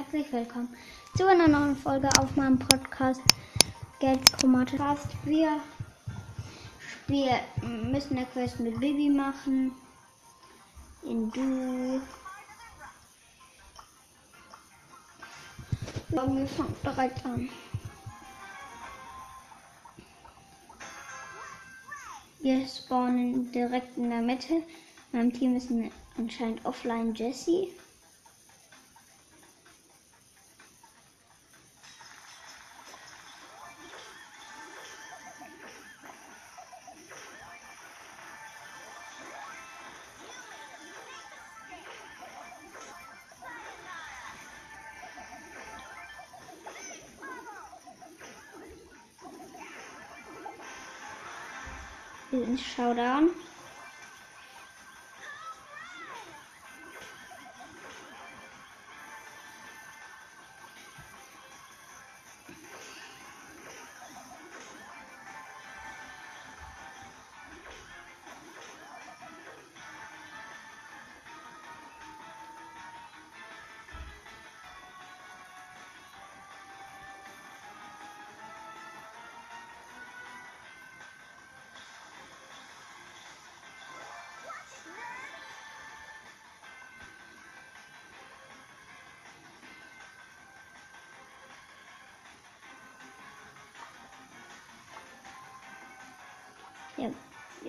herzlich willkommen zu einer neuen Folge auf meinem Podcast Geldchromate. Wir, wir müssen eine Quest mit Bibi machen. In Du. Wir fangen direkt an. Wir spawnen direkt in der Mitte. Mein Team ist anscheinend offline Jesse. Showdown.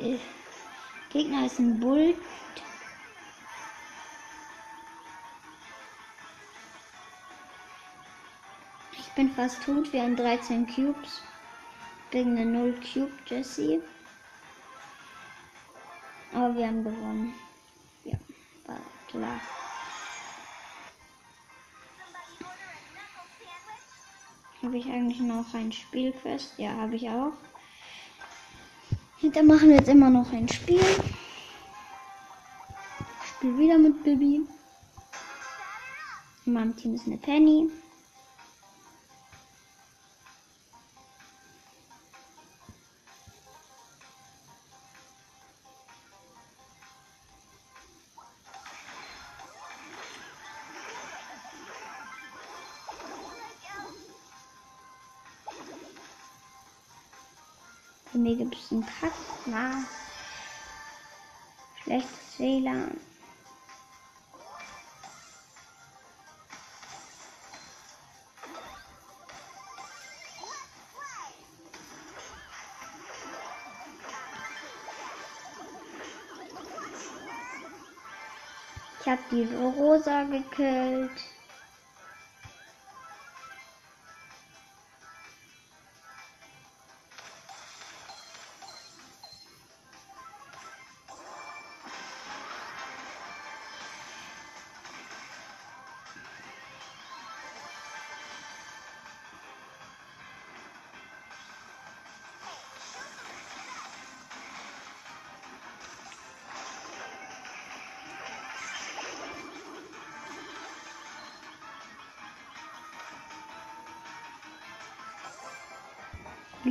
Äh, Gegner ist ein Bull. Ich bin fast tot. Wir haben 13 Cubes. Gegen eine 0 Cube Jesse. Aber wir haben gewonnen. Ja, war klar. Habe ich eigentlich noch ein Spielquest? Ja, habe ich auch. Dann machen wir jetzt immer noch ein Spiel. Ich spiele wieder mit Bibi. In meinem Team ist eine Penny. Mir gibt es einen Kack. Na. Schlechtes WLAN. Ich habe die Rosa gekillt.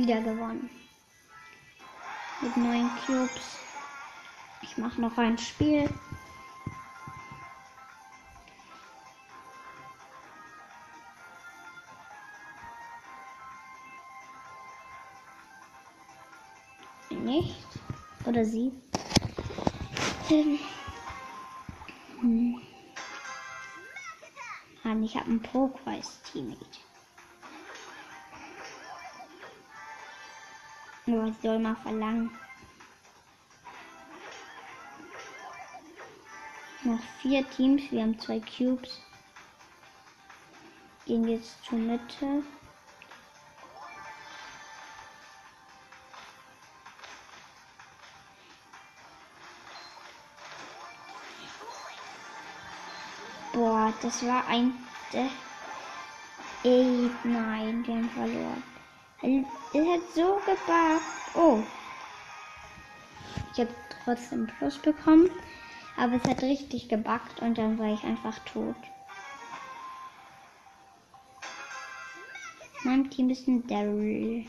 Wieder gewonnen. Mit neun Cubes. Ich mache noch ein Spiel. Nicht. Oder sie. Hm. Mann, ich habe einen Pro-Quest-Teammate. Nur was soll man verlangen? Noch vier Teams, wir haben zwei Cubes. Gehen jetzt zur Mitte. Boah, das war ein. Ey, nein, wir haben verloren. Es hat so gebackt. Oh. Ich habe trotzdem Plus bekommen. Aber es hat richtig gebackt und dann war ich einfach tot. Mein Team ist ein Daryl.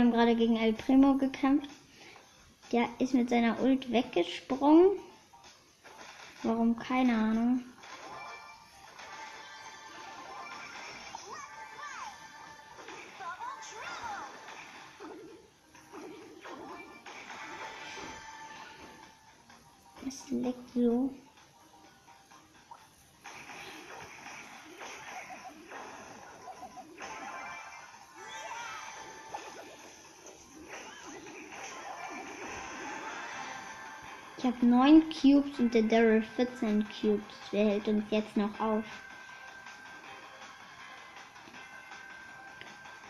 Haben gerade gegen El Primo gekämpft. Der ist mit seiner Ult weggesprungen. Warum? Keine Ahnung. Es leckt so. Habe 9 Cubes und der Daryl 14 Cubes. Wer hält uns jetzt noch auf?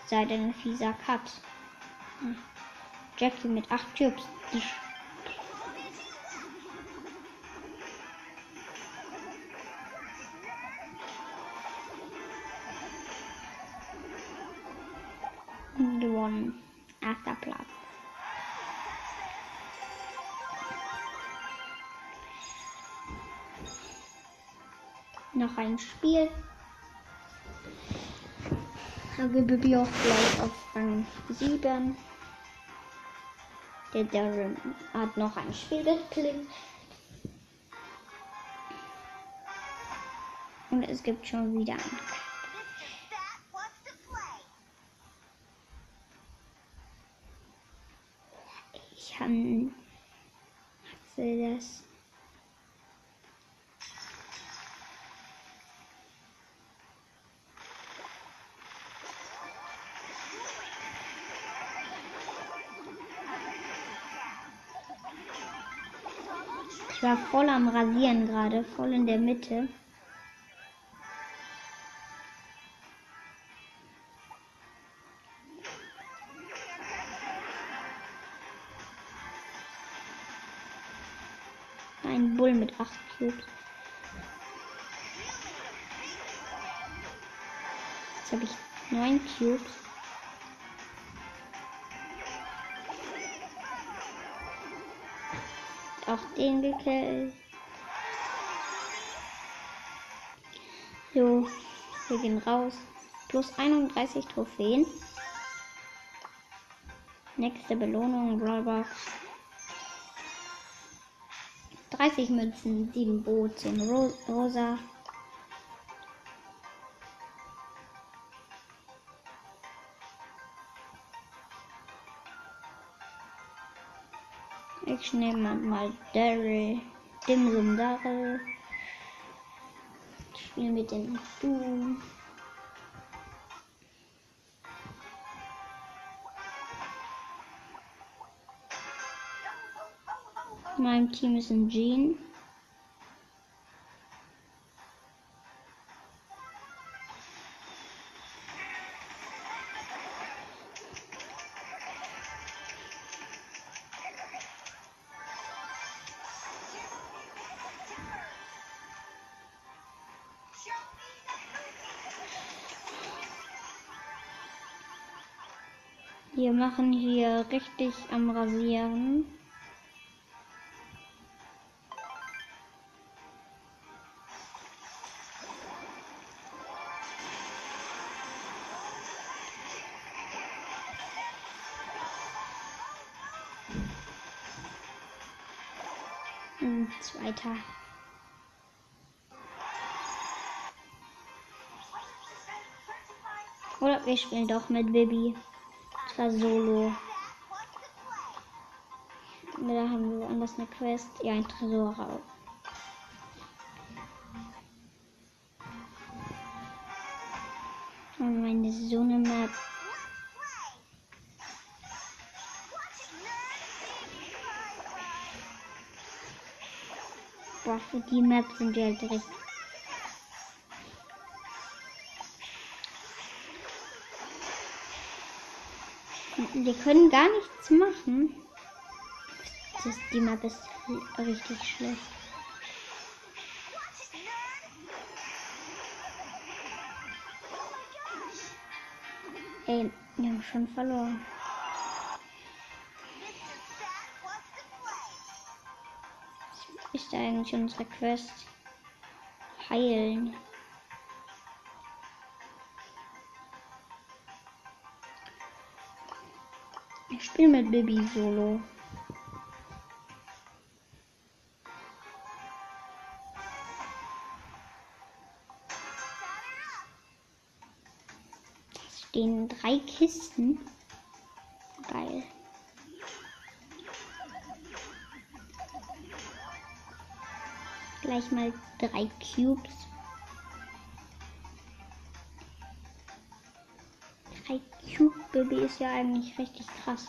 Sei denn fieser Cut. Hm. Jackie mit 8 Cubes. Ein Spiel. Habe Bibi auch gleich auf Rang 7. Der Darren hat noch ein Spiel geklickt. Und es gibt schon wieder ein Ich kann das. Ich war voll am Rasieren gerade, voll in der Mitte. Ein Bull mit 8 Cubes. Jetzt habe ich 9 Cubes. Auch den gekillt. So, wir gehen raus. Plus 31 Trophäen. Nächste Belohnung, Brawlbox. 30 Münzen, 7 Bo, 10 Ro Rosa. Ich nehme mal Daryl, Dimsum Daryl. Spiel mit dem Du. In meinem Team ist ein Jean. Wir machen hier richtig am Rasieren. Ein zweiter. Oder wir spielen doch mit Bibi. Zwar solo. Da haben wir woanders eine Quest. Ja, ein Tresorraub. Und meine so eine Map. Boah, für die Map sind wir halt richtig. Wir können gar nichts machen. Das, die Map ist richtig schlecht. Ey, wir haben schon verloren. Ist eigentlich unsere Quest? Heilen. Spiele mit Bibi solo. Es stehen drei Kisten. Geil. Gleich mal drei Cubes. Baby ist ja eigentlich richtig krass.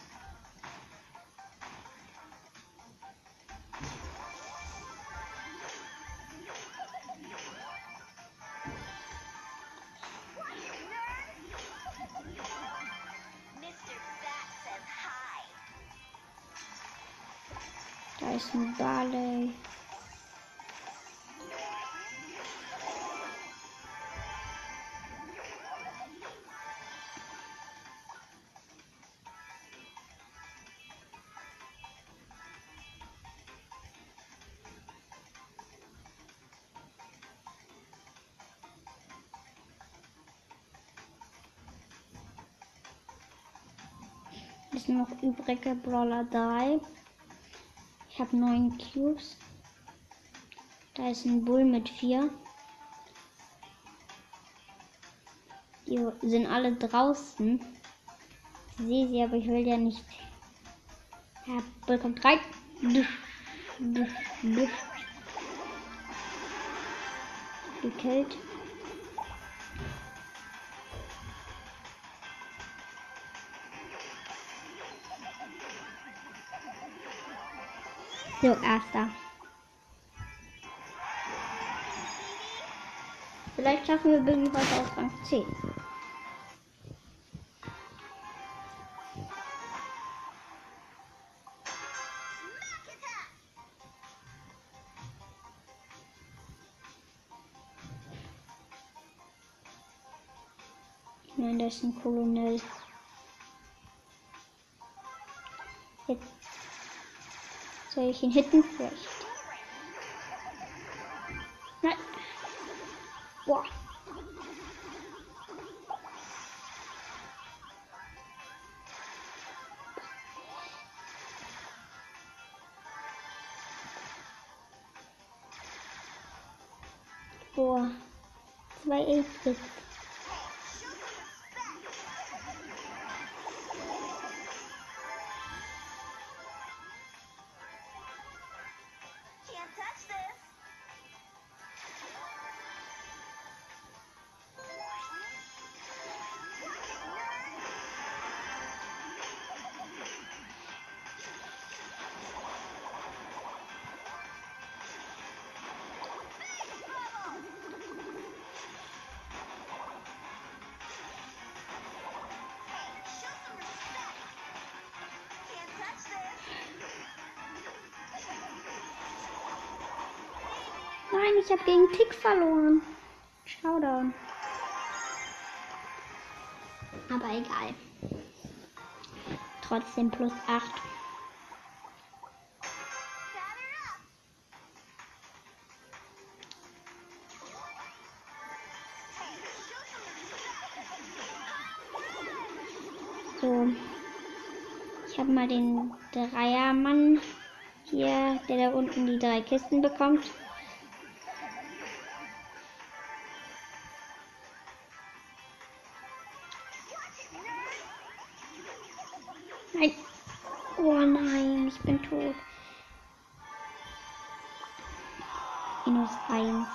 Sind noch übrige Brawler 3. Ich habe neun Cubes. Da ist ein Bull mit vier. Die sind alle draußen. Ich sehe sie, aber ich will ja nicht. Ja, Bull kommt rein. Gekillt. So, erster. Vielleicht schaffen wir Baby heute auf Rang 10. Nein, das ist ein Kolonel. Soll ich Nein, ich habe gegen Tick verloren. Showdown. Aber egal. Trotzdem plus 8. Batter up. Hey, show some respect. So. Ich habe mal den Dreiermann hier, der da unten die drei Kisten bekommt. Nein, ich bin tot. Minus 1.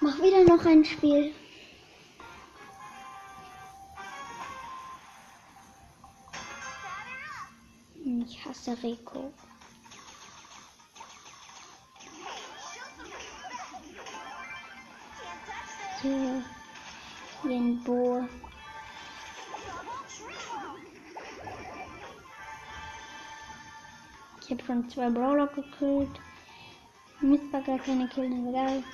Mach wieder noch ein Spiel. Ich hasse Rico. Hier, hier ein Bo. Ich habe schon zwei Brawler gekillt. Mist war gar keine Kills, egal.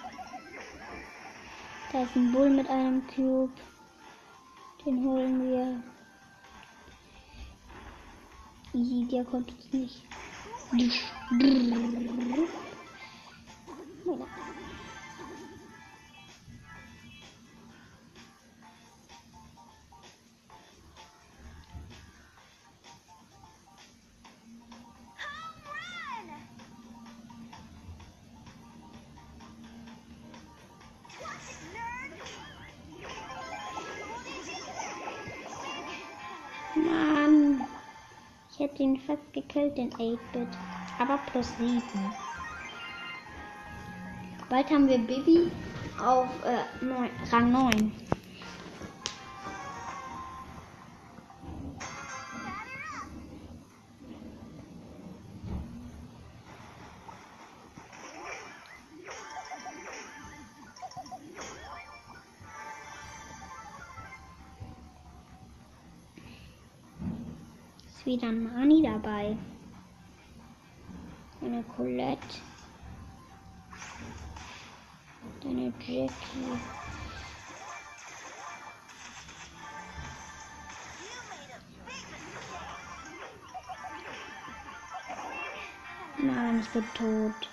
Da ist ein Bull mit einem Cube. Den holen wir. Easy, der konnte es nicht. Fast gekillt, den 8-Bit. Aber plus 7. Bald haben wir Bibi auf äh, neun, Rang 9. Ist wieder Nani dabei. Eine Colette. Eine Jackie. Nein, ich bin tot.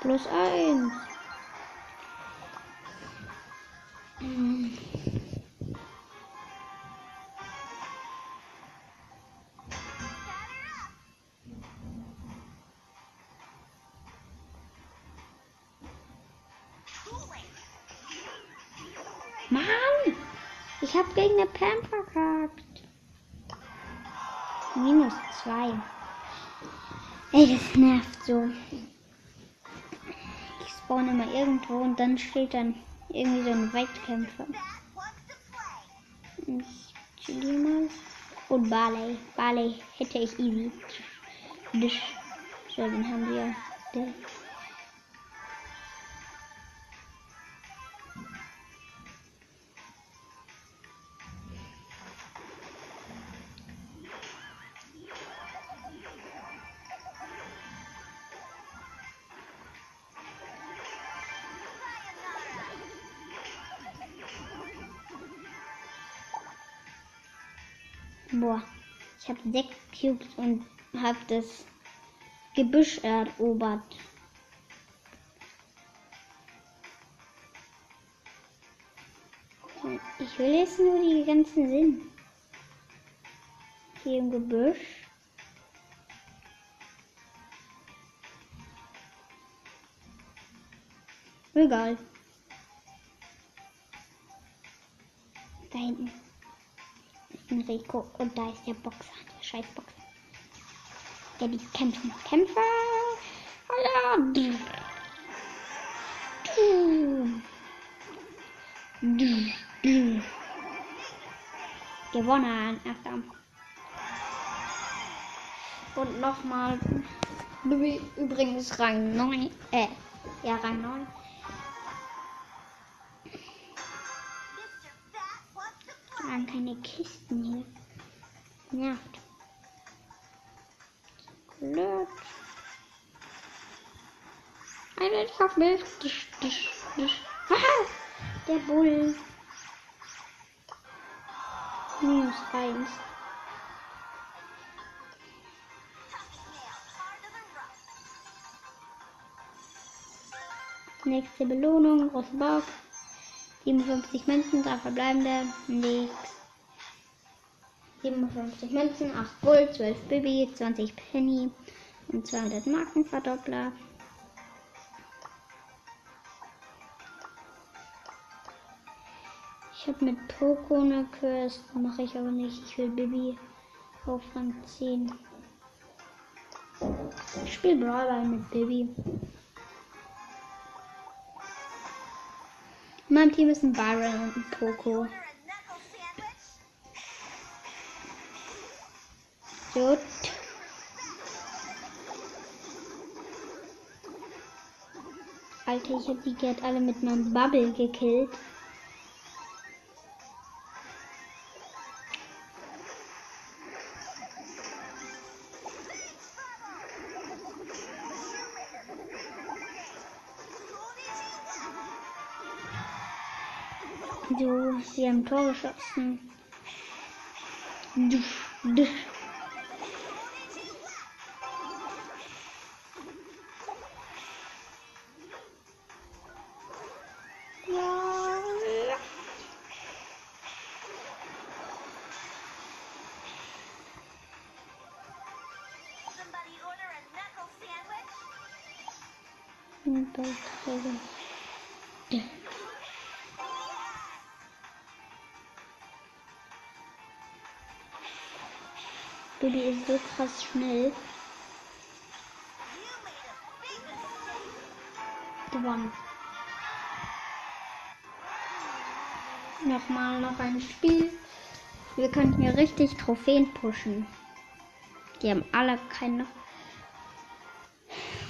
Plus eins. Ey, das nervt so. Ich spawn immer irgendwo und dann steht dann irgendwie so ein Weitkämpfer. Ich chill mal. Und Barley. Barley hätte ich easy. So, den haben wir. Der. Ich habe sechs Cubes und habe das Gebüsch erobert. Ich will jetzt nur die ganzen Sinn. Hier im Gebüsch. Egal. Da hinten ist ein Rico und da ist der Boxer, der scheiß Boxer. Der die kämpfen. Kämpfer! Gewonnen. Da. Und nochmal. Übrigens Rang 9. Äh, ja, Rang 9. keine Kisten hier. Nervt. Blöd. Eine ich auf mich. Disch, disch, disch. Haha! Der Bull. Minus eins. Nächste Belohnung, große Box. 57 Münzen, 3 verbleibende, nix. 57 Münzen, 8 Bull, 12 Bibi, 20 Penny und 200 Markenverdoppler. Ich habe mit Poco eine Curse, mache ich aber nicht. Ich will Bibi auf Rang 10. Ich spiele Brawler mit Bibi. In meinem Team ist ein Byron und ein Poco. Gut. Alter, ich hab die gerade alle mit meinem Bubble gekillt. So, sie haben Tor geschossen. Dusch, dusch. Bibi ist so krass schnell. Gewonnen. Nochmal noch ein Spiel. Wir könnten hier richtig Trophäen pushen. Die haben alle keine.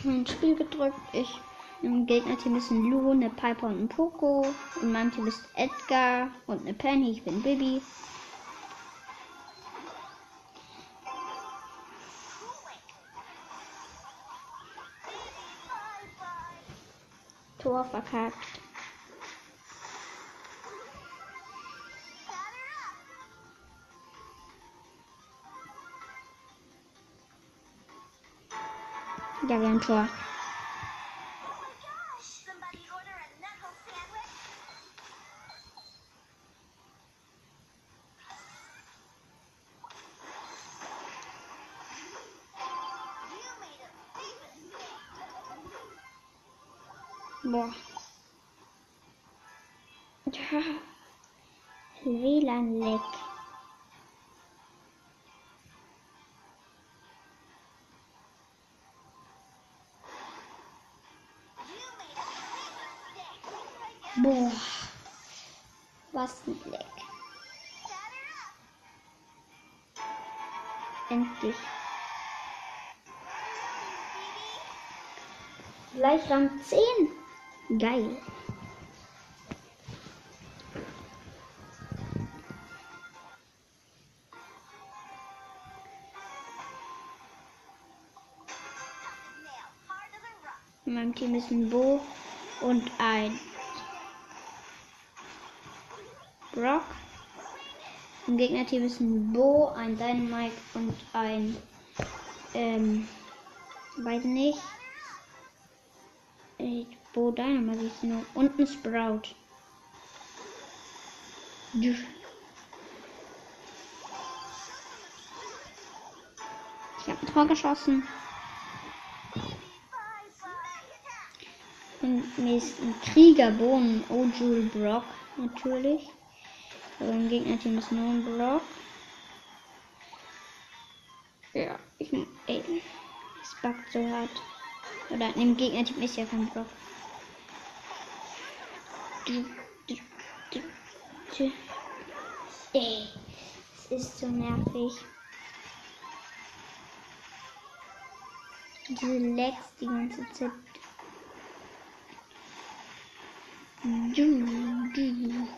Ein Spiel gedrückt. Ich im Gegnerteam ist ein Lu, eine Piper und ein Poco. In meinem Team ist Edgar und eine Penny. Ich bin Bibi. Tor verkackt. Ja, Boah. WLAN-Leck. Boah. Was ein Leck. Endlich. Gleich Rang 10. Geil. In meinem Team ist ein Bo und ein Brock. Im Gegnerteam ist ein Bo, ein Dynamite und ein ähm, weiß nicht. Äh, Bo Dynamite ist nur und ein Sprout. Ich habe ein Tor geschossen. Und ein Kriegerbohnen, Ojul Brock natürlich. Aber im Gegnerteam ist nur ein Brock. Ja, ich ey, es buggt so hart. Oder im Gegnerteam ist ja kein Brock. Du, du, du, du. Ey, es ist so nervig. Diese Lags die ganze Zeit. Du, du. Du.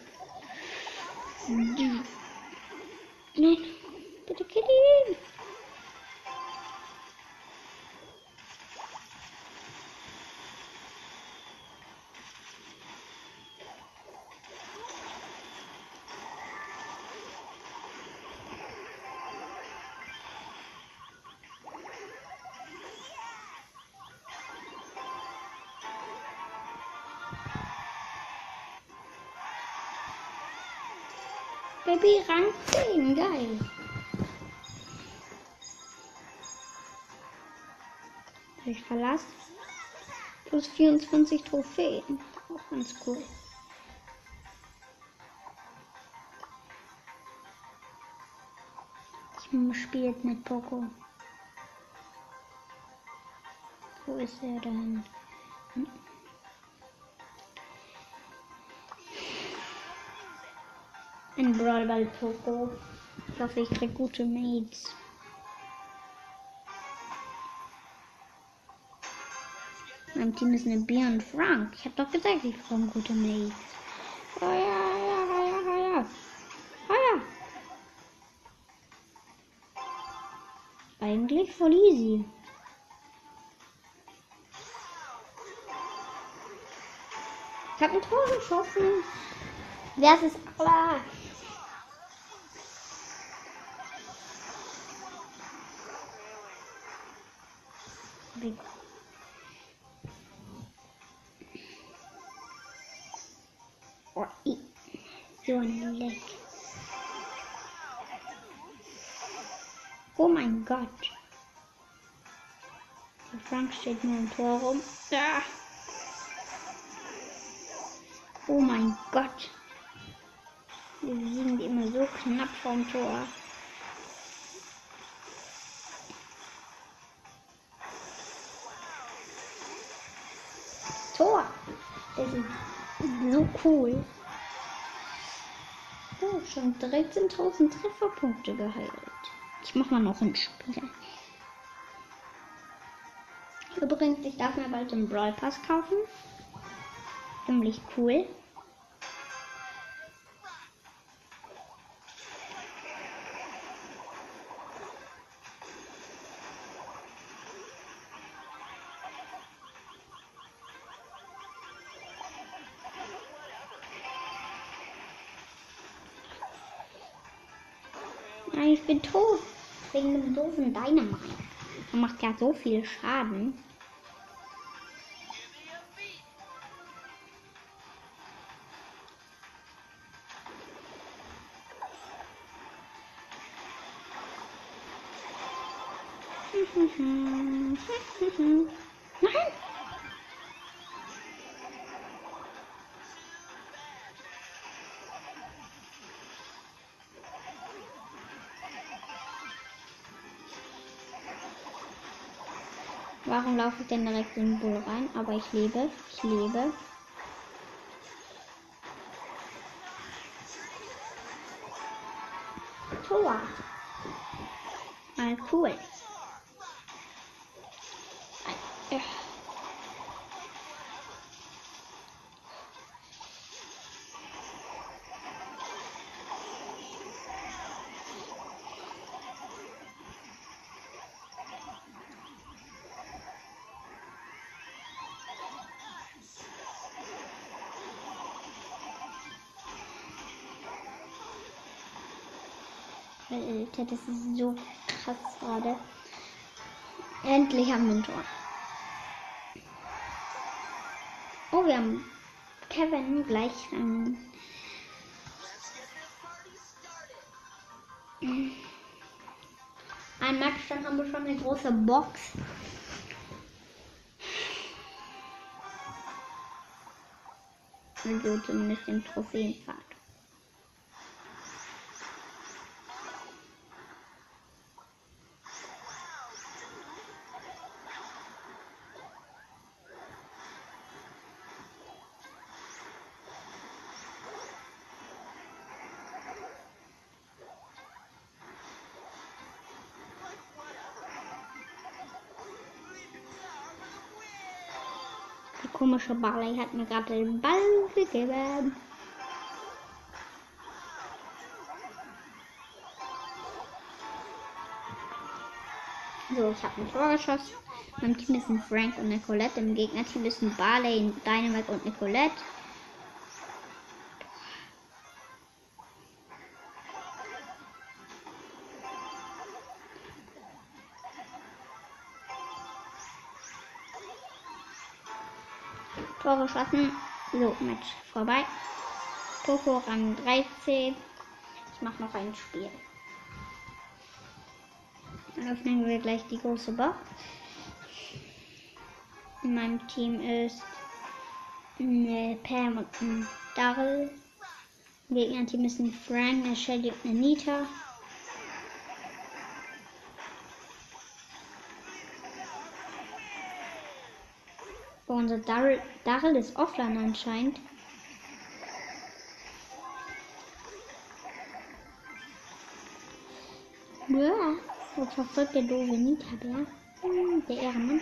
Baby Rang 10, geil. Ich verlasse. Plus 24 Trophäen. Auch ganz cool. Ich spielt mit Poco. Wo ist er denn? Ein Brawl Ball Poco. Ich hoffe, ich krieg gute Mates. Mein Team ist eine Bier und Frank. Ich hab doch gesagt, ich bekomme gute Mates. Oh ja, ja, ja, ja, ja. Oh ja. Eigentlich voll easy. Ich hab ein Tor geschossen. Das ist klar. joining late. Oh my god. Der Frank steht nur im Tor rum. Ah. Oh my God! Wir sind immer so knapp vom Tor. Tor. Das ist so cool. Schon 13.000 Trefferpunkte geheilt. Ich mach mal noch ein Spiel. Übrigens, ich darf mir bald den Brawl Pass kaufen. Ziemlich cool. Bin tot. Wegen dem doofen Dynamite. Er macht ja so viel Schaden. Warum laufe ich denn direkt in den Bull rein? Aber ich lebe, ich lebe. Tor. Mal cool. Alter, das ist so krass gerade. Endlich haben wir ein Tor. Oh, wir haben Kevin gleich an. Ein Match, dann haben wir schon eine große Box. Also zumindest im Trophäenpfad. Komische Barley hat mir gerade den Ball gegeben. So, ich habe ein Tor geschossen. Im Team ist ein Frank und Nicolette. Im Gegnerteam ist ein Barley, Dynamite und Nicolette. Geschossen. So, Match vorbei. Poco Rang 13. Ich mache noch ein Spiel. Dann öffnen wir gleich die große Box. In meinem Team ist eine Pam und ein Daryl. Im Gegnerteam ist ein Frank, eine Shelly und eine Nita. Unser Daryl ist offline anscheinend. Ja, wo verfolgt der doofe Nita-Bär? Hm, der Ehrenmann.